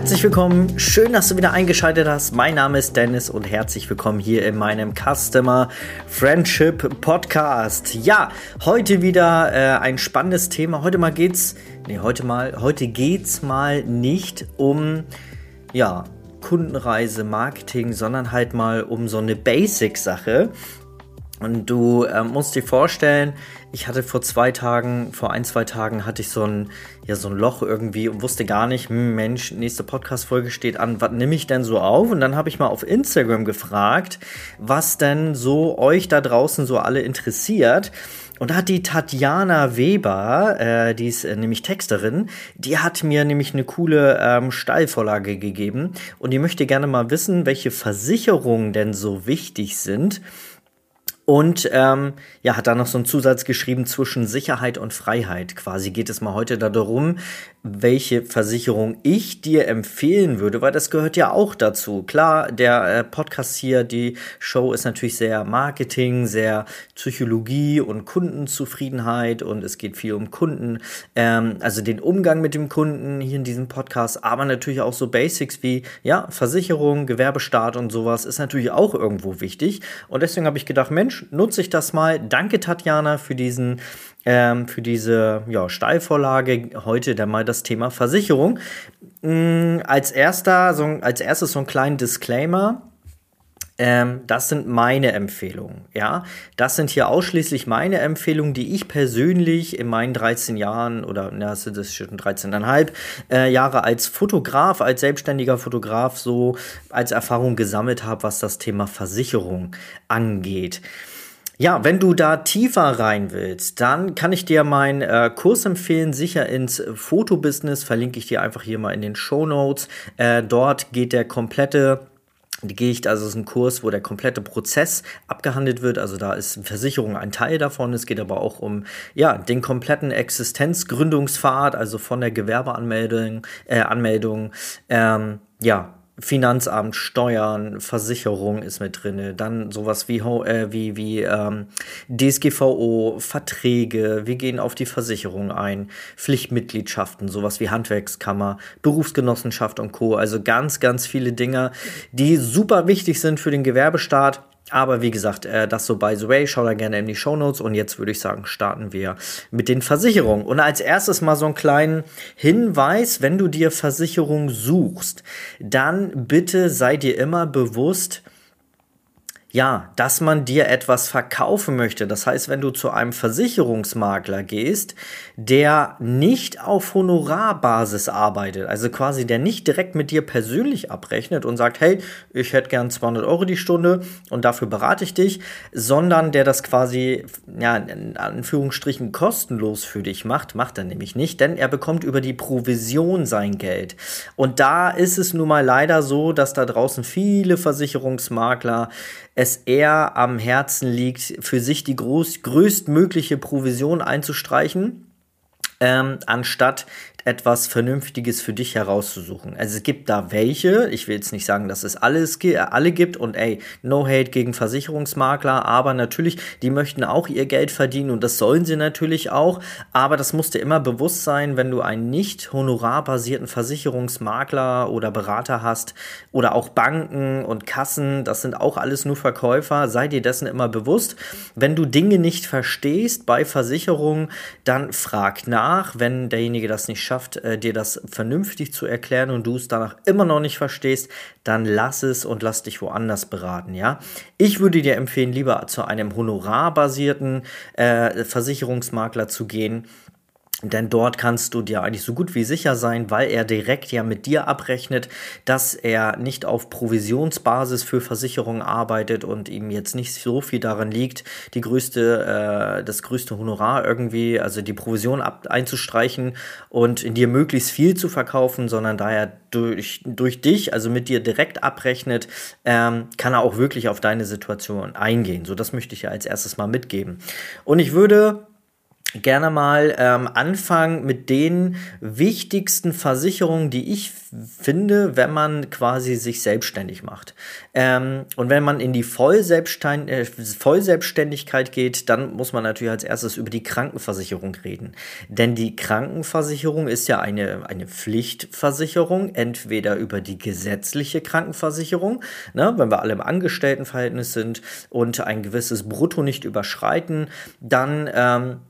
Herzlich willkommen. Schön, dass du wieder eingeschaltet hast. Mein Name ist Dennis und herzlich willkommen hier in meinem Customer Friendship Podcast. Ja, heute wieder äh, ein spannendes Thema. Heute mal geht's, nee, heute mal, heute geht's mal nicht um, ja, Kundenreise, Marketing, sondern halt mal um so eine Basic-Sache. Und du äh, musst dir vorstellen, ich hatte vor zwei Tagen, vor ein, zwei Tagen hatte ich so ein, ja, so ein Loch irgendwie und wusste gar nicht, hm, Mensch, nächste Podcast-Folge steht an, was nehme ich denn so auf? Und dann habe ich mal auf Instagram gefragt, was denn so euch da draußen so alle interessiert. Und da hat die Tatjana Weber, äh, die ist äh, nämlich Texterin, die hat mir nämlich eine coole ähm, Steilvorlage gegeben und die möchte gerne mal wissen, welche Versicherungen denn so wichtig sind und ähm, ja, hat da noch so einen Zusatz geschrieben zwischen Sicherheit und Freiheit. Quasi geht es mal heute darum, welche Versicherung ich dir empfehlen würde, weil das gehört ja auch dazu. Klar, der äh, Podcast hier, die Show ist natürlich sehr Marketing, sehr Psychologie und Kundenzufriedenheit und es geht viel um Kunden, ähm, also den Umgang mit dem Kunden hier in diesem Podcast, aber natürlich auch so Basics wie ja Versicherung, Gewerbestaat und sowas ist natürlich auch irgendwo wichtig. Und deswegen habe ich gedacht, Mensch nutze ich das mal. Danke, Tatjana, für diesen, ähm, für diese ja, Steilvorlage. Heute dann mal das Thema Versicherung. Ähm, als erster, so, als erstes so einen kleinen Disclaimer. Ähm, das sind meine Empfehlungen, ja. Das sind hier ausschließlich meine Empfehlungen, die ich persönlich in meinen 13 Jahren oder, na, das ist schon 13,5 äh, Jahre als Fotograf, als selbstständiger Fotograf so als Erfahrung gesammelt habe, was das Thema Versicherung angeht. Ja, wenn du da tiefer rein willst, dann kann ich dir meinen äh, Kurs empfehlen, sicher ins Fotobusiness, verlinke ich dir einfach hier mal in den Show Notes. Äh, dort geht der komplette die ich, also es ist ein Kurs, wo der komplette Prozess abgehandelt wird. Also da ist Versicherung ein Teil davon. Es geht aber auch um ja den kompletten Existenzgründungspfad, also von der Gewerbeanmeldung, äh, Anmeldung, ähm, ja Finanzamt, Steuern, Versicherung ist mit drin, dann sowas wie, äh, wie, wie ähm, DSGVO, Verträge, wir gehen auf die Versicherung ein, Pflichtmitgliedschaften, sowas wie Handwerkskammer, Berufsgenossenschaft und Co. Also ganz, ganz viele Dinge, die super wichtig sind für den Gewerbestaat aber wie gesagt, äh, das so by the way, schau da gerne in die Show Notes. Und jetzt würde ich sagen, starten wir mit den Versicherungen. Und als erstes mal so einen kleinen Hinweis, wenn du dir Versicherung suchst, dann bitte sei dir immer bewusst, ja, dass man dir etwas verkaufen möchte. Das heißt, wenn du zu einem Versicherungsmakler gehst, der nicht auf Honorarbasis arbeitet, also quasi der nicht direkt mit dir persönlich abrechnet und sagt, hey, ich hätte gern 200 Euro die Stunde und dafür berate ich dich, sondern der das quasi, ja, in Anführungsstrichen kostenlos für dich macht, macht er nämlich nicht, denn er bekommt über die Provision sein Geld. Und da ist es nun mal leider so, dass da draußen viele Versicherungsmakler es eher am Herzen liegt, für sich die groß, größtmögliche Provision einzustreichen, ähm, anstatt etwas Vernünftiges für dich herauszusuchen. Also es gibt da welche, ich will jetzt nicht sagen, dass es alles alle gibt und ey, no hate gegen Versicherungsmakler, aber natürlich, die möchten auch ihr Geld verdienen und das sollen sie natürlich auch, aber das musst dir immer bewusst sein, wenn du einen nicht honorarbasierten Versicherungsmakler oder Berater hast oder auch Banken und Kassen, das sind auch alles nur Verkäufer, sei dir dessen immer bewusst. Wenn du Dinge nicht verstehst bei Versicherungen, dann frag nach, wenn derjenige das nicht schafft, äh, dir das vernünftig zu erklären und du es danach immer noch nicht verstehst, dann lass es und lass dich woanders beraten, ja. Ich würde dir empfehlen, lieber zu einem honorarbasierten äh, Versicherungsmakler zu gehen, denn dort kannst du dir eigentlich so gut wie sicher sein, weil er direkt ja mit dir abrechnet, dass er nicht auf Provisionsbasis für Versicherungen arbeitet und ihm jetzt nicht so viel daran liegt, die größte, äh, das größte Honorar irgendwie, also die Provision ab, einzustreichen und in dir möglichst viel zu verkaufen, sondern da er durch, durch dich, also mit dir direkt abrechnet, ähm, kann er auch wirklich auf deine Situation eingehen. So, das möchte ich ja als erstes mal mitgeben. Und ich würde gerne mal ähm, anfangen mit den wichtigsten Versicherungen, die ich finde, wenn man quasi sich selbstständig macht. Ähm, und wenn man in die Vollselbststein äh, Vollselbstständigkeit geht, dann muss man natürlich als erstes über die Krankenversicherung reden. Denn die Krankenversicherung ist ja eine, eine Pflichtversicherung, entweder über die gesetzliche Krankenversicherung, ne, wenn wir alle im Angestelltenverhältnis sind und ein gewisses Brutto nicht überschreiten, dann ähm,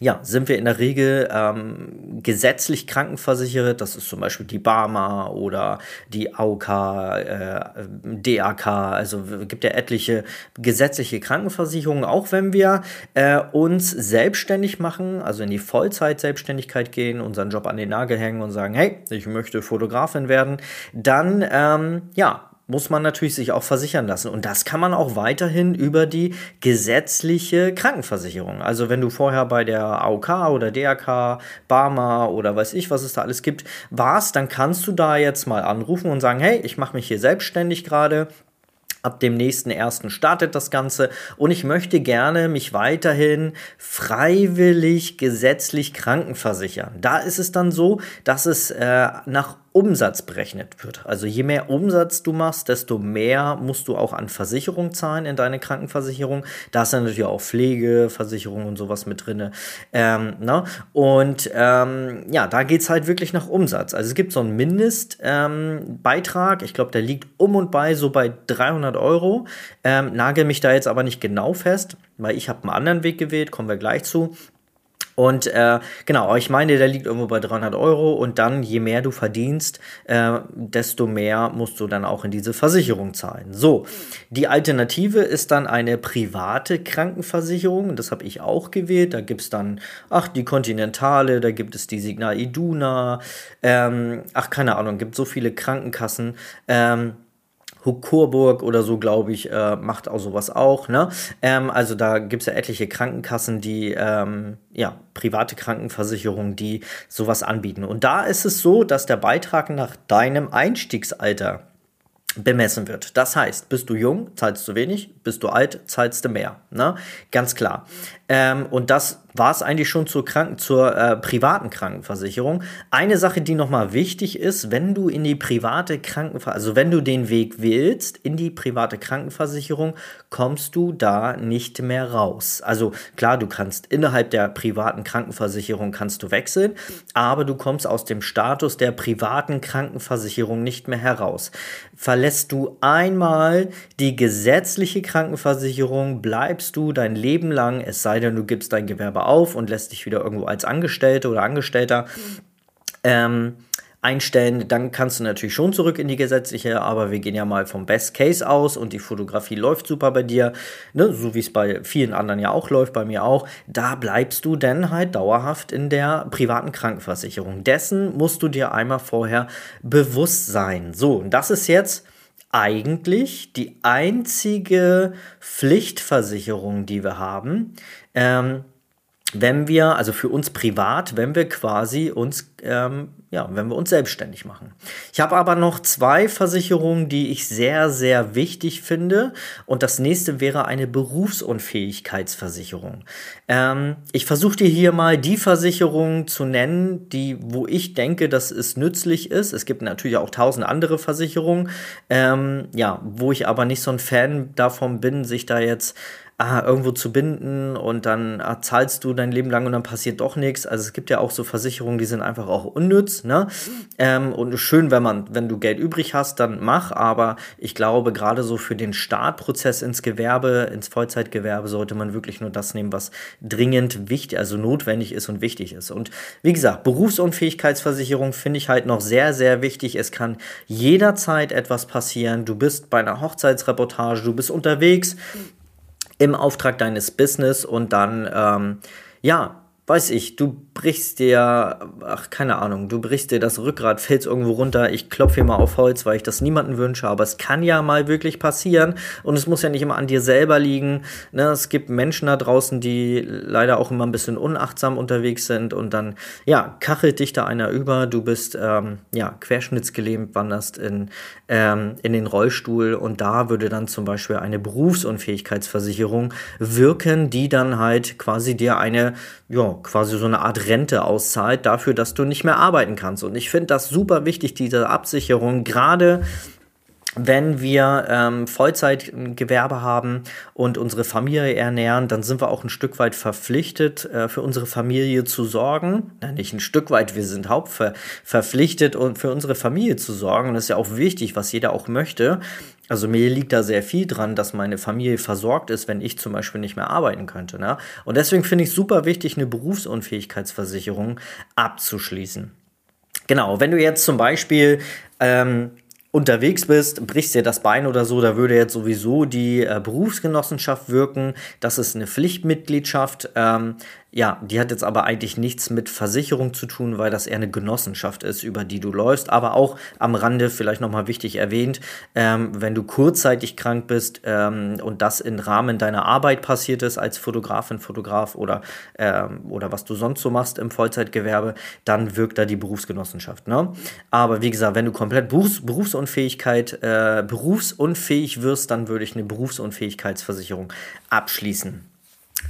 ja, sind wir in der Regel ähm, gesetzlich krankenversichert. Das ist zum Beispiel die Barmer oder die AOK, äh, DAK. Also gibt ja etliche gesetzliche Krankenversicherungen. Auch wenn wir äh, uns selbstständig machen, also in die Vollzeit-Selbstständigkeit gehen, unseren Job an den Nagel hängen und sagen, hey, ich möchte Fotografin werden, dann ähm, ja, muss man natürlich sich auch versichern lassen. Und das kann man auch weiterhin über die gesetzliche Krankenversicherung. Also wenn du vorher bei der AOK oder DRK, Barma oder weiß ich, was es da alles gibt, warst, dann kannst du da jetzt mal anrufen und sagen, hey, ich mache mich hier selbstständig gerade. Ab dem nächsten ersten startet das Ganze und ich möchte gerne mich weiterhin freiwillig gesetzlich krankenversichern. Da ist es dann so, dass es äh, nach Umsatz berechnet wird. Also je mehr Umsatz du machst, desto mehr musst du auch an Versicherung zahlen in deine Krankenversicherung. Da ist dann natürlich auch Pflegeversicherung und sowas mit drin. Ähm, ne? Und ähm, ja, da geht es halt wirklich nach Umsatz. Also es gibt so einen Mindestbeitrag. Ähm, ich glaube, der liegt um und bei so bei 300 Euro. Ähm, nagel mich da jetzt aber nicht genau fest, weil ich habe einen anderen Weg gewählt, kommen wir gleich zu. Und äh, genau, ich meine, der liegt irgendwo bei 300 Euro und dann, je mehr du verdienst, äh, desto mehr musst du dann auch in diese Versicherung zahlen. So, die Alternative ist dann eine private Krankenversicherung. Das habe ich auch gewählt. Da gibt es dann, ach, die Continentale, da gibt es die Signal Iduna, ähm, ach, keine Ahnung, gibt so viele Krankenkassen. Ähm, Coburg oder so, glaube ich, äh, macht auch sowas auch. Ne? Ähm, also da gibt es ja etliche Krankenkassen, die, ähm, ja, private Krankenversicherungen, die sowas anbieten. Und da ist es so, dass der Beitrag nach deinem Einstiegsalter bemessen wird. Das heißt, bist du jung, zahlst du wenig, bist du alt, zahlst du mehr. Ne? Ganz klar. Ähm, und das war es eigentlich schon zur, Kranken zur äh, privaten Krankenversicherung. Eine Sache, die nochmal wichtig ist, wenn du in die private Krankenversicherung, also wenn du den Weg willst in die private Krankenversicherung, kommst du da nicht mehr raus. Also klar, du kannst innerhalb der privaten Krankenversicherung kannst du wechseln, aber du kommst aus dem Status der privaten Krankenversicherung nicht mehr heraus. Verlässt du einmal die gesetzliche Krankenversicherung, bleibst du dein Leben lang, es sei denn, du gibst dein Gewerbe auf und lässt dich wieder irgendwo als Angestellte oder Angestellter ähm, einstellen, dann kannst du natürlich schon zurück in die gesetzliche, aber wir gehen ja mal vom Best Case aus und die Fotografie läuft super bei dir, ne, so wie es bei vielen anderen ja auch läuft, bei mir auch, da bleibst du dann halt dauerhaft in der privaten Krankenversicherung. Dessen musst du dir einmal vorher bewusst sein. So, und das ist jetzt eigentlich die einzige Pflichtversicherung, die wir haben. Ähm, wenn wir, also für uns privat, wenn wir quasi uns, ähm, ja, wenn wir uns selbstständig machen. Ich habe aber noch zwei Versicherungen, die ich sehr, sehr wichtig finde. Und das nächste wäre eine Berufsunfähigkeitsversicherung. Ähm, ich versuche dir hier mal die Versicherung zu nennen, die, wo ich denke, dass es nützlich ist. Es gibt natürlich auch tausend andere Versicherungen, ähm, ja, wo ich aber nicht so ein Fan davon bin, sich da jetzt ah, irgendwo zu binden und dann ah, zahlst du dein Leben lang und dann passiert doch nichts. Also es gibt ja auch so Versicherungen, die sind einfach auch unnütz, ne? Ähm, und schön, wenn man, wenn du Geld übrig hast, dann mach, aber ich glaube, gerade so für den Startprozess ins Gewerbe, ins Vollzeitgewerbe, sollte man wirklich nur das nehmen, was dringend wichtig, also notwendig ist und wichtig ist. Und wie gesagt, Berufsunfähigkeitsversicherung finde ich halt noch sehr, sehr wichtig. Es kann jederzeit etwas passieren. Du bist bei einer Hochzeitsreportage, du bist unterwegs, im Auftrag deines Business und dann, ähm, ja, weiß ich, du brichst dir, ach, keine Ahnung, du brichst dir das Rückgrat, fällst irgendwo runter. Ich klopfe hier mal auf Holz, weil ich das niemandem wünsche, aber es kann ja mal wirklich passieren und es muss ja nicht immer an dir selber liegen. Ne? Es gibt Menschen da draußen, die leider auch immer ein bisschen unachtsam unterwegs sind und dann, ja, kachelt dich da einer über. Du bist, ähm, ja, querschnittsgelähmt, wanderst in, ähm, in den Rollstuhl und da würde dann zum Beispiel eine Berufsunfähigkeitsversicherung wirken, die dann halt quasi dir eine, ja, quasi so eine Art Rente auszahlt dafür, dass du nicht mehr arbeiten kannst. Und ich finde das super wichtig, diese Absicherung, gerade wenn wir ähm, Vollzeitgewerbe haben und unsere Familie ernähren, dann sind wir auch ein Stück weit verpflichtet, äh, für unsere Familie zu sorgen. Na, nicht ein Stück weit, wir sind hauptverpflichtet, und für unsere Familie zu sorgen. Und das ist ja auch wichtig, was jeder auch möchte. Also mir liegt da sehr viel dran, dass meine Familie versorgt ist, wenn ich zum Beispiel nicht mehr arbeiten könnte. Ne? Und deswegen finde ich super wichtig, eine Berufsunfähigkeitsversicherung abzuschließen. Genau, wenn du jetzt zum Beispiel ähm, unterwegs bist, brichst dir das Bein oder so, da würde jetzt sowieso die äh, Berufsgenossenschaft wirken. Das ist eine Pflichtmitgliedschaft. Ähm, ja, die hat jetzt aber eigentlich nichts mit Versicherung zu tun, weil das eher eine Genossenschaft ist, über die du läufst. Aber auch am Rande vielleicht nochmal wichtig erwähnt, ähm, wenn du kurzzeitig krank bist ähm, und das im Rahmen deiner Arbeit passiert ist als Fotografin, Fotograf oder, ähm, oder was du sonst so machst im Vollzeitgewerbe, dann wirkt da die Berufsgenossenschaft. Ne? Aber wie gesagt, wenn du komplett Berufs Berufsunfähigkeit, äh, berufsunfähig wirst, dann würde ich eine Berufsunfähigkeitsversicherung abschließen.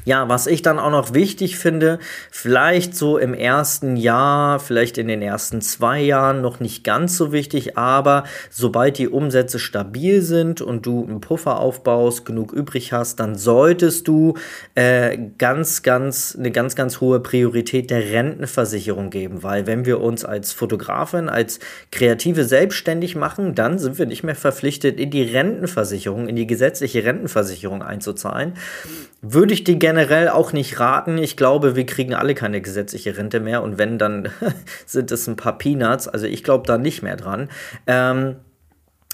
Ja, was ich dann auch noch wichtig finde, vielleicht so im ersten Jahr, vielleicht in den ersten zwei Jahren noch nicht ganz so wichtig, aber sobald die Umsätze stabil sind und du einen Puffer aufbaust, genug übrig hast, dann solltest du äh, ganz, ganz, eine ganz, ganz hohe Priorität der Rentenversicherung geben, weil wenn wir uns als Fotografin, als Kreative selbstständig machen, dann sind wir nicht mehr verpflichtet, in die Rentenversicherung, in die gesetzliche Rentenversicherung einzuzahlen. Würde ich dir generell auch nicht raten. Ich glaube, wir kriegen alle keine gesetzliche Rente mehr und wenn, dann sind es ein paar Peanuts. Also ich glaube da nicht mehr dran. Ähm,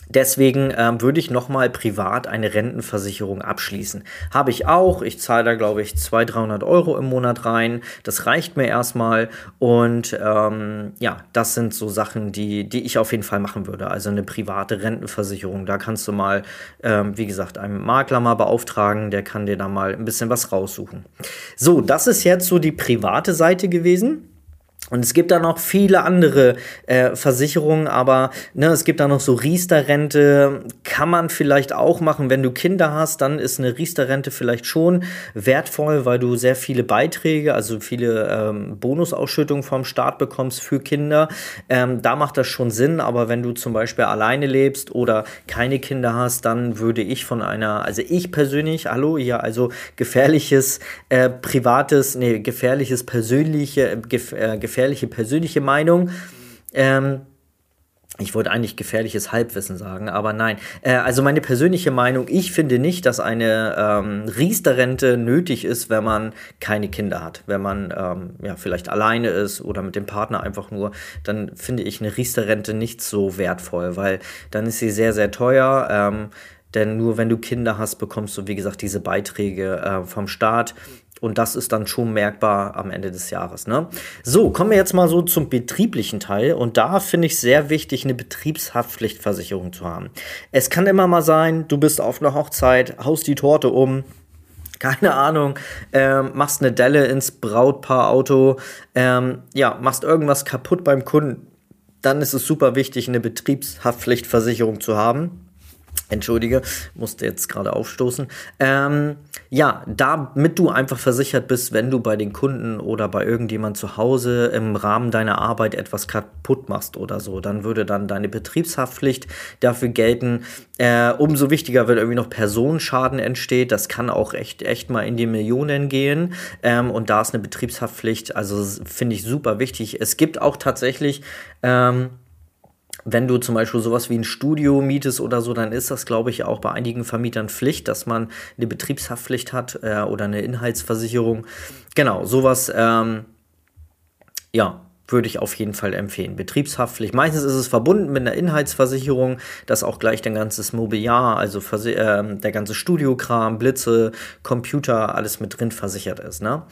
Deswegen ähm, würde ich nochmal privat eine Rentenversicherung abschließen. Habe ich auch. Ich zahle da, glaube ich, 200, 300 Euro im Monat rein. Das reicht mir erstmal. Und ähm, ja, das sind so Sachen, die, die ich auf jeden Fall machen würde. Also eine private Rentenversicherung. Da kannst du mal, ähm, wie gesagt, einen Makler mal beauftragen. Der kann dir da mal ein bisschen was raussuchen. So, das ist jetzt so die private Seite gewesen. Und es gibt da noch viele andere äh, Versicherungen, aber ne, es gibt da noch so Riester-Rente, kann man vielleicht auch machen. Wenn du Kinder hast, dann ist eine Riester-Rente vielleicht schon wertvoll, weil du sehr viele Beiträge, also viele ähm, Bonusausschüttungen vom Staat bekommst für Kinder. Ähm, da macht das schon Sinn, aber wenn du zum Beispiel alleine lebst oder keine Kinder hast, dann würde ich von einer, also ich persönlich, hallo, ja, also gefährliches, äh, privates, nee, gefährliches, persönliche, äh, gef äh, gefährliche persönliche Meinung. Ähm, ich wollte eigentlich gefährliches Halbwissen sagen, aber nein. Äh, also meine persönliche Meinung, ich finde nicht, dass eine ähm, Riester-Rente nötig ist, wenn man keine Kinder hat. Wenn man ähm, ja, vielleicht alleine ist oder mit dem Partner einfach nur, dann finde ich eine Riester-Rente nicht so wertvoll, weil dann ist sie sehr, sehr teuer. Ähm, denn nur wenn du Kinder hast, bekommst du, wie gesagt, diese Beiträge äh, vom Staat. Und das ist dann schon merkbar am Ende des Jahres. Ne? So, kommen wir jetzt mal so zum betrieblichen Teil. Und da finde ich sehr wichtig, eine Betriebshaftpflichtversicherung zu haben. Es kann immer mal sein, du bist auf einer Hochzeit, haust die Torte um, keine Ahnung, ähm, machst eine Delle ins Brautpaarauto, ähm, ja, machst irgendwas kaputt beim Kunden, dann ist es super wichtig, eine Betriebshaftpflichtversicherung zu haben. Entschuldige, musste jetzt gerade aufstoßen. Ähm, ja, damit du einfach versichert bist, wenn du bei den Kunden oder bei irgendjemand zu Hause im Rahmen deiner Arbeit etwas kaputt machst oder so, dann würde dann deine Betriebshaftpflicht dafür gelten. Äh, umso wichtiger, wenn irgendwie noch Personenschaden entsteht. Das kann auch echt, echt mal in die Millionen gehen. Ähm, und da ist eine Betriebshaftpflicht, also finde ich super wichtig. Es gibt auch tatsächlich ähm, wenn du zum Beispiel sowas wie ein Studio mietest oder so, dann ist das, glaube ich, auch bei einigen Vermietern Pflicht, dass man eine Betriebshaftpflicht hat äh, oder eine Inhaltsversicherung. Genau, sowas, ähm, ja, würde ich auf jeden Fall empfehlen. Betriebshaftpflicht. Meistens ist es verbunden mit einer Inhaltsversicherung, dass auch gleich dein ganzes Mobiliar, also äh, der ganze Studiokram, Blitze, Computer, alles mit drin versichert ist. Ne?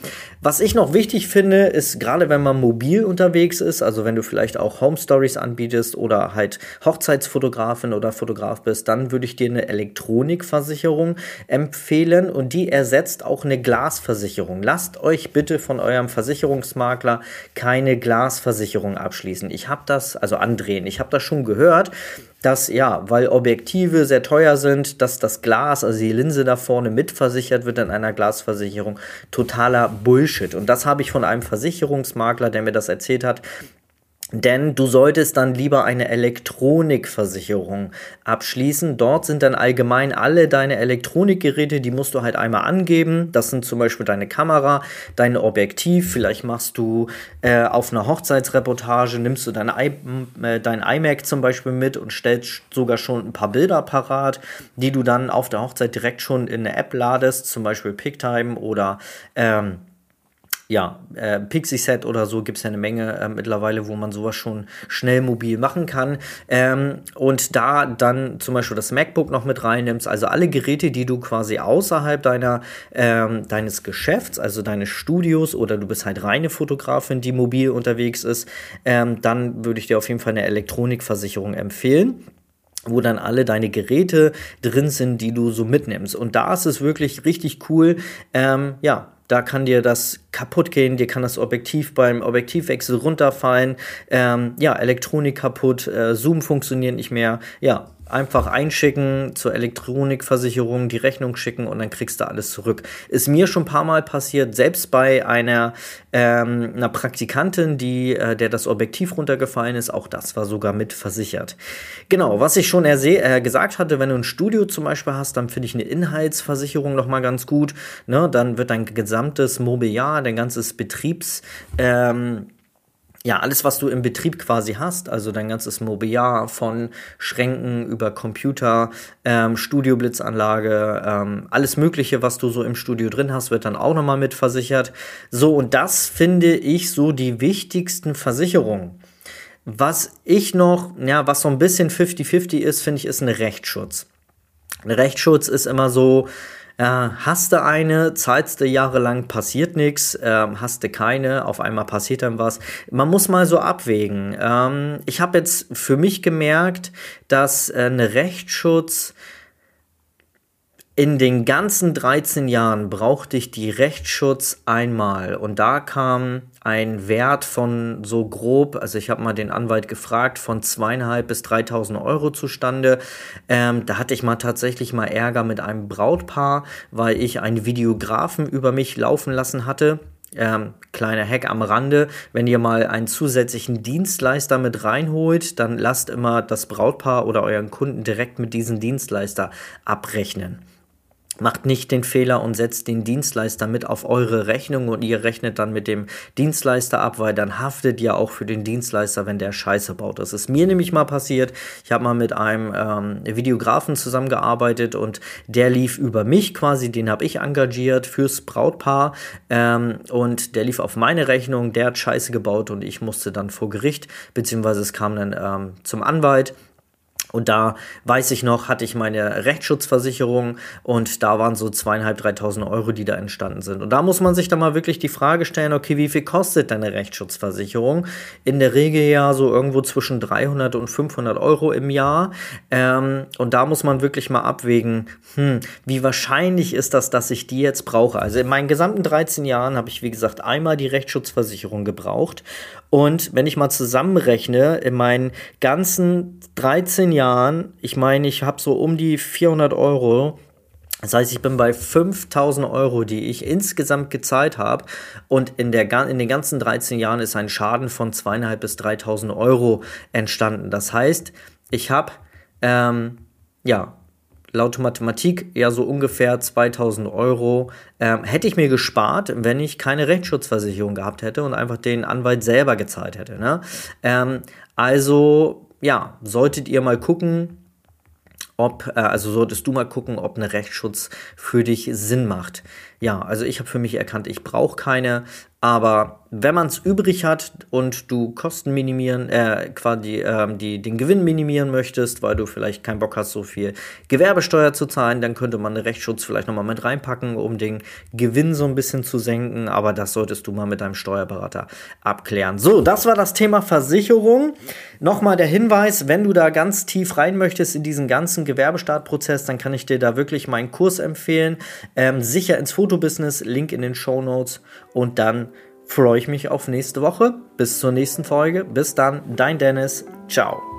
Was ich noch wichtig finde, ist gerade wenn man mobil unterwegs ist, also wenn du vielleicht auch Home Stories anbietest oder halt Hochzeitsfotografin oder Fotograf bist, dann würde ich dir eine Elektronikversicherung empfehlen und die ersetzt auch eine Glasversicherung. Lasst euch bitte von eurem Versicherungsmakler keine Glas Glasversicherung abschließen. Ich habe das, also andrehen, ich habe das schon gehört, dass ja, weil Objektive sehr teuer sind, dass das Glas, also die Linse da vorne mitversichert wird in einer Glasversicherung, totaler Bullshit. Und das habe ich von einem Versicherungsmakler, der mir das erzählt hat, denn du solltest dann lieber eine Elektronikversicherung abschließen. Dort sind dann allgemein alle deine Elektronikgeräte, die musst du halt einmal angeben. Das sind zum Beispiel deine Kamera, dein Objektiv. Vielleicht machst du äh, auf einer Hochzeitsreportage, nimmst du dein, I äh, dein iMac zum Beispiel mit und stellst sogar schon ein paar Bilder parat, die du dann auf der Hochzeit direkt schon in eine App ladest, zum Beispiel PickTime oder ähm, ja, äh, Pixie-Set oder so gibt es ja eine Menge äh, mittlerweile, wo man sowas schon schnell mobil machen kann. Ähm, und da dann zum Beispiel das MacBook noch mit reinnimmst, also alle Geräte, die du quasi außerhalb deiner, ähm, deines Geschäfts, also deines Studios oder du bist halt reine Fotografin, die mobil unterwegs ist, ähm, dann würde ich dir auf jeden Fall eine Elektronikversicherung empfehlen wo dann alle deine Geräte drin sind, die du so mitnimmst. Und da ist es wirklich richtig cool. Ähm, ja, da kann dir das kaputt gehen, dir kann das Objektiv beim Objektivwechsel runterfallen, ähm, ja, Elektronik kaputt, äh, Zoom funktioniert nicht mehr, ja, einfach einschicken zur Elektronikversicherung, die Rechnung schicken und dann kriegst du alles zurück. Ist mir schon ein paar Mal passiert, selbst bei einer, ähm, einer Praktikantin, die, äh, der das Objektiv runtergefallen ist, auch das war sogar mit versichert. Genau, was ich schon äh, gesagt hatte, wenn du ein Studio zum Beispiel hast, dann finde ich eine Inhaltsversicherung nochmal ganz gut. Ne? Dann wird dein gesamtes Mobiliar, dein ganzes Betriebs, ähm, ja, alles, was du im Betrieb quasi hast, also dein ganzes Mobiliar von Schränken über Computer, ähm, Studioblitzanlage, ähm, alles Mögliche, was du so im Studio drin hast, wird dann auch nochmal mitversichert. So, und das finde ich so die wichtigsten Versicherungen. Was ich noch, ja, was so ein bisschen 50-50 ist, finde ich, ist ein Rechtsschutz. Ein Rechtsschutz ist immer so, äh, hast du eine, zahlst du jahrelang, passiert nichts, äh, hast du keine, auf einmal passiert dann was. Man muss mal so abwägen. Ähm, ich habe jetzt für mich gemerkt, dass äh, eine Rechtsschutz in den ganzen 13 Jahren brauchte ich die Rechtsschutz einmal und da kam ein Wert von so grob, also ich habe mal den Anwalt gefragt, von zweieinhalb bis 3.000 Euro zustande. Ähm, da hatte ich mal tatsächlich mal Ärger mit einem Brautpaar, weil ich einen Videografen über mich laufen lassen hatte. Ähm, kleiner Hack am Rande, wenn ihr mal einen zusätzlichen Dienstleister mit reinholt, dann lasst immer das Brautpaar oder euren Kunden direkt mit diesem Dienstleister abrechnen. Macht nicht den Fehler und setzt den Dienstleister mit auf eure Rechnung und ihr rechnet dann mit dem Dienstleister ab, weil dann haftet ihr auch für den Dienstleister, wenn der Scheiße baut. Das ist mir nämlich mal passiert. Ich habe mal mit einem ähm, Videografen zusammengearbeitet und der lief über mich quasi, den habe ich engagiert fürs Brautpaar ähm, und der lief auf meine Rechnung, der hat Scheiße gebaut und ich musste dann vor Gericht, beziehungsweise es kam dann ähm, zum Anwalt und da weiß ich noch, hatte ich meine Rechtsschutzversicherung und da waren so zweieinhalb, dreitausend Euro, die da entstanden sind. Und da muss man sich dann mal wirklich die Frage stellen, okay, wie viel kostet deine Rechtsschutzversicherung? In der Regel ja so irgendwo zwischen 300 und 500 Euro im Jahr. Ähm, und da muss man wirklich mal abwägen, hm, wie wahrscheinlich ist das, dass ich die jetzt brauche? Also in meinen gesamten 13 Jahren habe ich, wie gesagt, einmal die Rechtsschutzversicherung gebraucht. Und wenn ich mal zusammenrechne, in meinen ganzen 13 Jahren, ich meine, ich habe so um die 400 Euro. Das heißt, ich bin bei 5000 Euro, die ich insgesamt gezahlt habe. Und in, der, in den ganzen 13 Jahren ist ein Schaden von 2.500 bis 3.000 Euro entstanden. Das heißt, ich habe, ähm, ja, laut Mathematik ja so ungefähr 2000 Euro ähm, hätte ich mir gespart, wenn ich keine Rechtsschutzversicherung gehabt hätte und einfach den Anwalt selber gezahlt hätte. Ne? Ähm, also ja, solltet ihr mal gucken, ob, äh, also solltest du mal gucken, ob eine Rechtsschutz für dich Sinn macht. Ja, also ich habe für mich erkannt, ich brauche keine Aber wenn man es übrig hat und du Kosten minimieren, äh, quasi ähm, die, den Gewinn minimieren möchtest, weil du vielleicht keinen Bock hast, so viel Gewerbesteuer zu zahlen, dann könnte man den Rechtsschutz vielleicht nochmal mit reinpacken, um den Gewinn so ein bisschen zu senken. Aber das solltest du mal mit deinem Steuerberater abklären. So, das war das Thema Versicherung. Nochmal der Hinweis, wenn du da ganz tief rein möchtest in diesen ganzen Gewerbestartprozess, dann kann ich dir da wirklich meinen Kurs empfehlen. Ähm, sicher ins Fotobusiness, Link in den Show Notes und dann freue ich mich auf nächste Woche. Bis zur nächsten Folge. Bis dann, dein Dennis. Ciao.